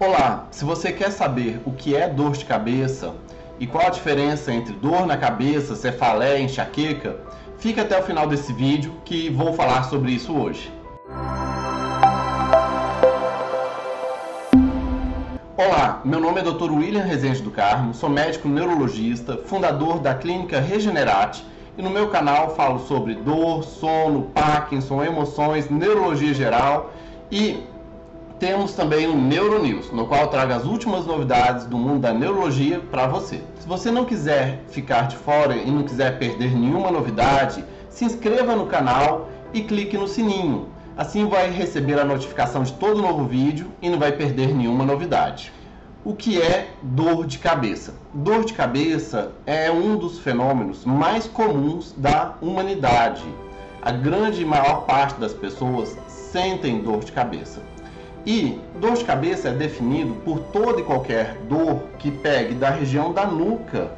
Olá, se você quer saber o que é dor de cabeça e qual a diferença entre dor na cabeça, cefaleia e enxaqueca, fique até o final desse vídeo que vou falar sobre isso hoje. Olá, meu nome é Dr. William Rezende do Carmo, sou médico neurologista, fundador da clínica Regenerate e no meu canal falo sobre dor, sono, Parkinson, emoções, neurologia geral e temos também o Neuronews, no qual trago as últimas novidades do mundo da neurologia para você. Se você não quiser ficar de fora e não quiser perder nenhuma novidade, se inscreva no canal e clique no sininho. Assim vai receber a notificação de todo novo vídeo e não vai perder nenhuma novidade. O que é dor de cabeça? Dor de cabeça é um dos fenômenos mais comuns da humanidade. A grande maior parte das pessoas sentem dor de cabeça. E dor de cabeça é definido por toda e qualquer dor que pegue da região da nuca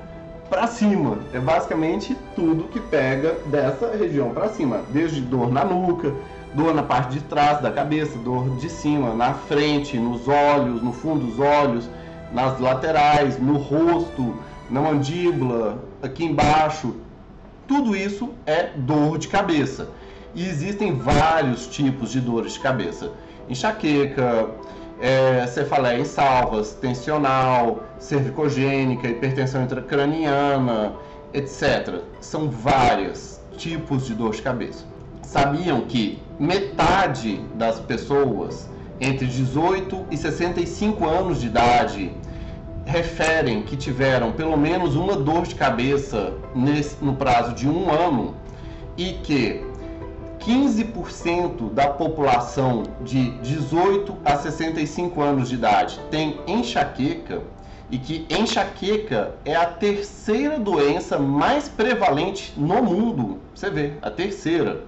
para cima. É basicamente tudo que pega dessa região para cima, desde dor na nuca, dor na parte de trás da cabeça, dor de cima, na frente, nos olhos, no fundo dos olhos, nas laterais, no rosto, na mandíbula, aqui embaixo. Tudo isso é dor de cabeça. E existem vários tipos de dores de cabeça enxaqueca, é, cefaleia em salvas, tensional, cervicogênica, hipertensão intracraniana, etc. São vários tipos de dor de cabeça. Sabiam que metade das pessoas entre 18 e 65 anos de idade referem que tiveram pelo menos uma dor de cabeça nesse, no prazo de um ano e que 15% da população de 18 a 65 anos de idade tem enxaqueca e que enxaqueca é a terceira doença mais prevalente no mundo. Você vê, a terceira.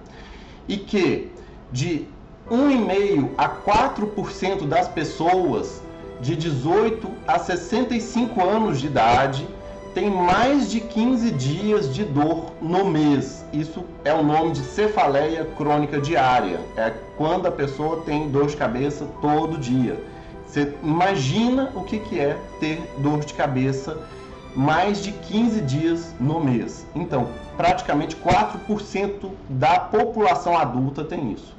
E que de 1,5 a 4% das pessoas de 18 a 65 anos de idade tem mais de 15 dias de dor no mês. Isso é o nome de cefaleia crônica diária. É quando a pessoa tem dor de cabeça todo dia. Você imagina o que, que é ter dor de cabeça mais de 15 dias no mês. Então, praticamente 4% da população adulta tem isso.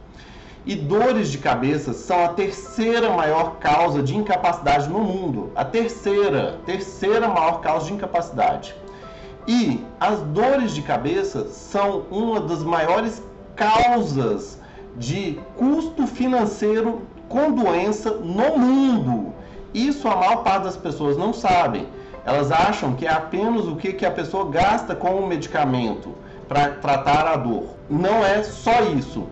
E dores de cabeça são a terceira maior causa de incapacidade no mundo. A terceira, terceira maior causa de incapacidade. E as dores de cabeça são uma das maiores causas de custo financeiro com doença no mundo. Isso a maior parte das pessoas não sabem. Elas acham que é apenas o que, que a pessoa gasta com o medicamento para tratar a dor. Não é só isso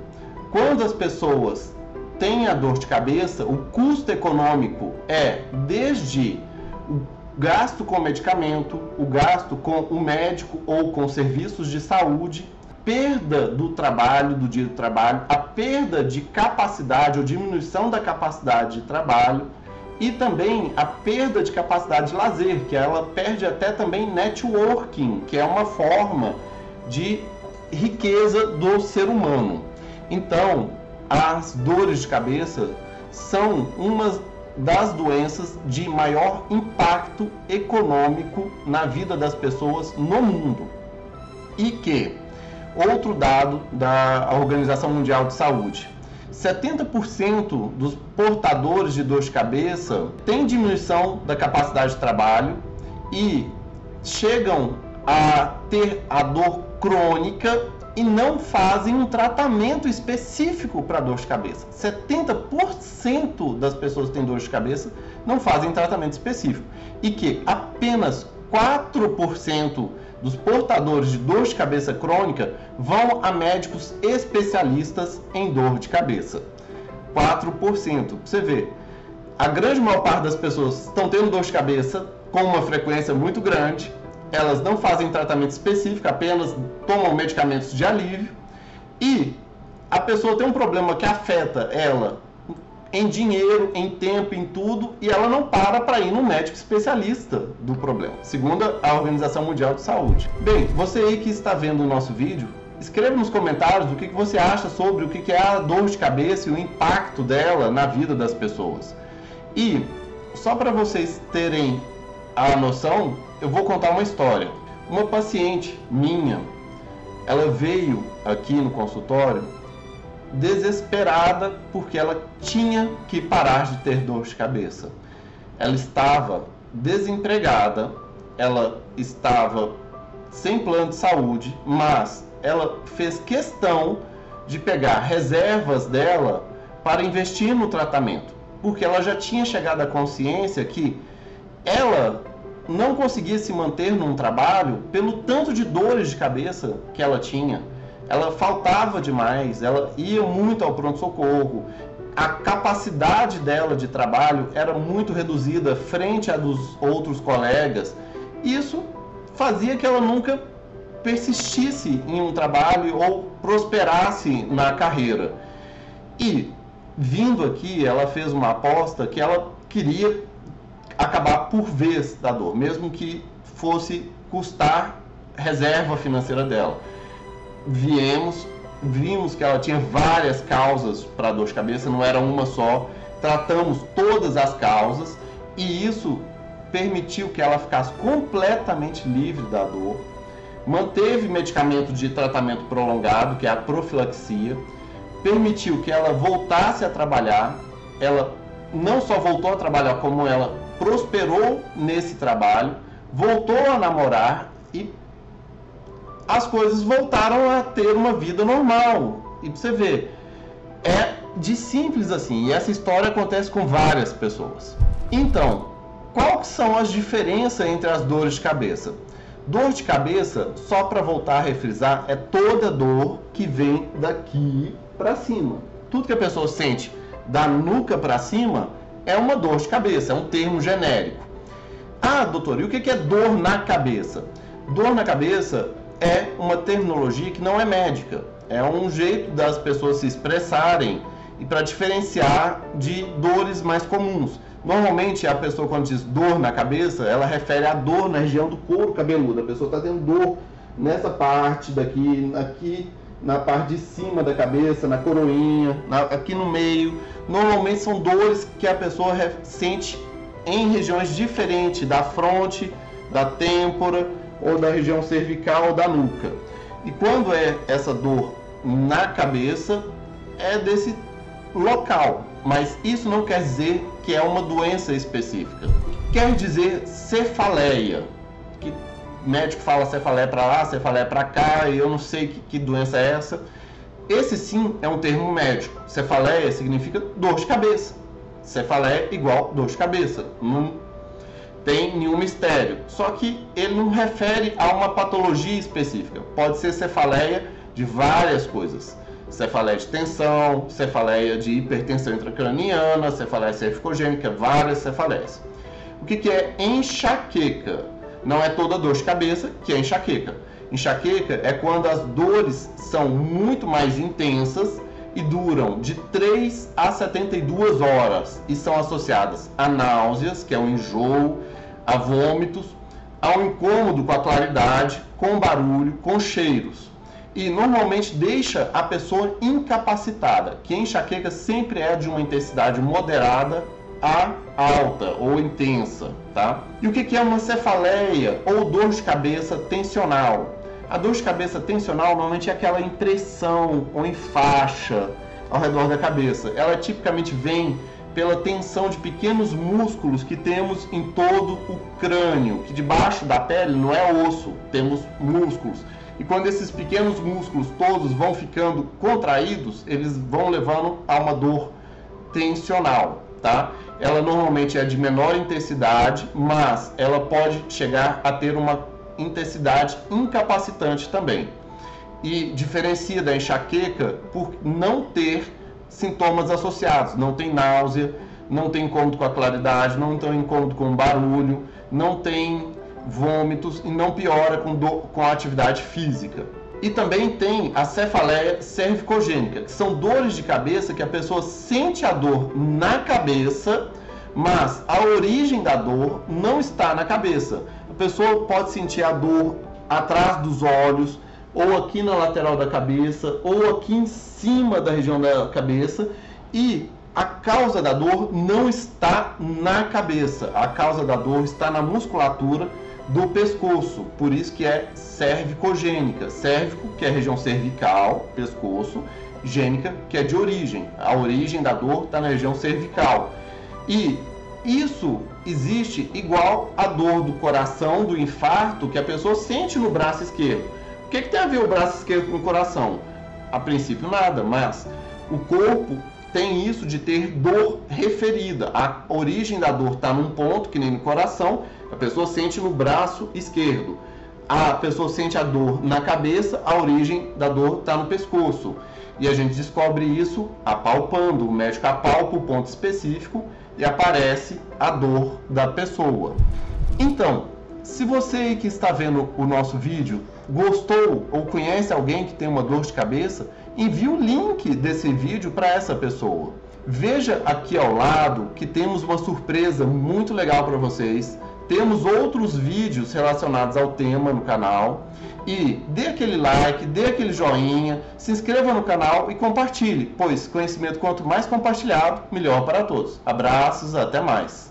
quando as pessoas têm a dor de cabeça, o custo econômico é desde o gasto com medicamento, o gasto com o médico ou com serviços de saúde, perda do trabalho, do dia do trabalho, a perda de capacidade ou diminuição da capacidade de trabalho e também a perda de capacidade de lazer, que ela perde até também networking, que é uma forma de riqueza do ser humano. Então, as dores de cabeça são uma das doenças de maior impacto econômico na vida das pessoas no mundo. E que, outro dado da Organização Mundial de Saúde, 70% dos portadores de dor de cabeça têm diminuição da capacidade de trabalho e chegam a ter a dor crônica e não fazem um tratamento específico para dor de cabeça. 70% das pessoas que têm dor de cabeça não fazem tratamento específico. E que apenas 4% dos portadores de dor de cabeça crônica vão a médicos especialistas em dor de cabeça. 4%. Você vê, a grande maior parte das pessoas estão tendo dor de cabeça com uma frequência muito grande elas não fazem tratamento específico, apenas tomam medicamentos de alívio e a pessoa tem um problema que afeta ela em dinheiro, em tempo, em tudo, e ela não para para ir no médico especialista do problema, segundo a Organização Mundial de Saúde. Bem, você aí que está vendo o nosso vídeo, escreva nos comentários o que você acha sobre o que é a dor de cabeça e o impacto dela na vida das pessoas. E só para vocês terem a noção, eu vou contar uma história. Uma paciente minha, ela veio aqui no consultório desesperada porque ela tinha que parar de ter dor de cabeça. Ela estava desempregada, ela estava sem plano de saúde, mas ela fez questão de pegar reservas dela para investir no tratamento, porque ela já tinha chegado à consciência que ela não conseguia se manter num trabalho pelo tanto de dores de cabeça que ela tinha. Ela faltava demais, ela ia muito ao pronto-socorro, a capacidade dela de trabalho era muito reduzida frente à dos outros colegas. Isso fazia que ela nunca persistisse em um trabalho ou prosperasse na carreira. E vindo aqui, ela fez uma aposta que ela queria acabar por vez da dor, mesmo que fosse custar reserva financeira dela. Viemos, vimos que ela tinha várias causas para dor de cabeça, não era uma só. Tratamos todas as causas e isso permitiu que ela ficasse completamente livre da dor. Manteve medicamento de tratamento prolongado, que é a profilaxia, permitiu que ela voltasse a trabalhar. Ela não só voltou a trabalhar, como ela prosperou nesse trabalho, voltou a namorar e as coisas voltaram a ter uma vida normal. E pra você ver, é de simples assim. E essa história acontece com várias pessoas. Então, quais são as diferenças entre as dores de cabeça? Dor de cabeça, só para voltar a refrisar, é toda dor que vem daqui para cima. Tudo que a pessoa sente da nuca para cima é uma dor de cabeça, é um termo genérico. Ah, doutor, e o que é dor na cabeça? Dor na cabeça é uma terminologia que não é médica. É um jeito das pessoas se expressarem e para diferenciar de dores mais comuns. Normalmente a pessoa quando diz dor na cabeça, ela refere à dor na região do couro cabeludo. A pessoa está tendo dor nessa parte daqui, aqui na parte de cima da cabeça, na coroinha, na, aqui no meio. Normalmente são dores que a pessoa sente em regiões diferentes da fronte, da têmpora ou da região cervical ou da nuca. E quando é essa dor na cabeça, é desse local, mas isso não quer dizer que é uma doença específica. Quer dizer cefaleia, que médico fala cefaleia para lá, cefaleia para cá, e eu não sei que, que, doença é essa. Esse sim é um termo médico. Cefaleia significa dor de cabeça. Cefaleia igual dor de cabeça. Não tem nenhum mistério. Só que ele não refere a uma patologia específica. Pode ser cefaleia de várias coisas. Cefaleia de tensão, cefaleia de hipertensão intracraniana, cefaleia cervicogênica, várias cefaleias. O que, que é enxaqueca? Não é toda dor de cabeça que é enxaqueca. Enxaqueca é quando as dores são muito mais intensas e duram de 3 a 72 horas e são associadas a náuseas, que é um enjoo, a vômitos, ao incômodo com a claridade, com barulho, com cheiros. E normalmente deixa a pessoa incapacitada, que a enxaqueca sempre é de uma intensidade moderada a alta ou intensa, tá? E o que é uma cefaleia ou dor de cabeça tensional? A dor de cabeça tensional normalmente é aquela impressão ou em faixa ao redor da cabeça. Ela tipicamente vem pela tensão de pequenos músculos que temos em todo o crânio, que debaixo da pele não é osso, temos músculos. E quando esses pequenos músculos todos vão ficando contraídos, eles vão levando a uma dor tensional, tá? ela normalmente é de menor intensidade, mas ela pode chegar a ter uma intensidade incapacitante também. E diferencia da enxaqueca por não ter sintomas associados, não tem náusea, não tem incômodo com a claridade, não tem incômodo com barulho, não tem vômitos e não piora com, do, com a atividade física. E também tem a cefaleia cervicogênica, que são dores de cabeça que a pessoa sente a dor na cabeça, mas a origem da dor não está na cabeça. A pessoa pode sentir a dor atrás dos olhos, ou aqui na lateral da cabeça, ou aqui em cima da região da cabeça, e a causa da dor não está na cabeça, a causa da dor está na musculatura do pescoço, por isso que é cervicogênica. Cérvico, que é região cervical, pescoço, gênica, que é de origem. A origem da dor está na região cervical. E isso existe igual a dor do coração, do infarto, que a pessoa sente no braço esquerdo. O que, que tem a ver o braço esquerdo com o coração? A princípio, nada, mas o corpo tem isso de ter dor referida. A origem da dor está num ponto, que nem no coração, a pessoa sente no braço esquerdo. A pessoa sente a dor na cabeça, a origem da dor está no pescoço. E a gente descobre isso apalpando. O médico apalpa o ponto específico e aparece a dor da pessoa. Então, se você que está vendo o nosso vídeo gostou ou conhece alguém que tem uma dor de cabeça, envie o link desse vídeo para essa pessoa. Veja aqui ao lado que temos uma surpresa muito legal para vocês. Temos outros vídeos relacionados ao tema no canal. E dê aquele like, dê aquele joinha, se inscreva no canal e compartilhe, pois conhecimento quanto mais compartilhado, melhor para todos. Abraços, até mais.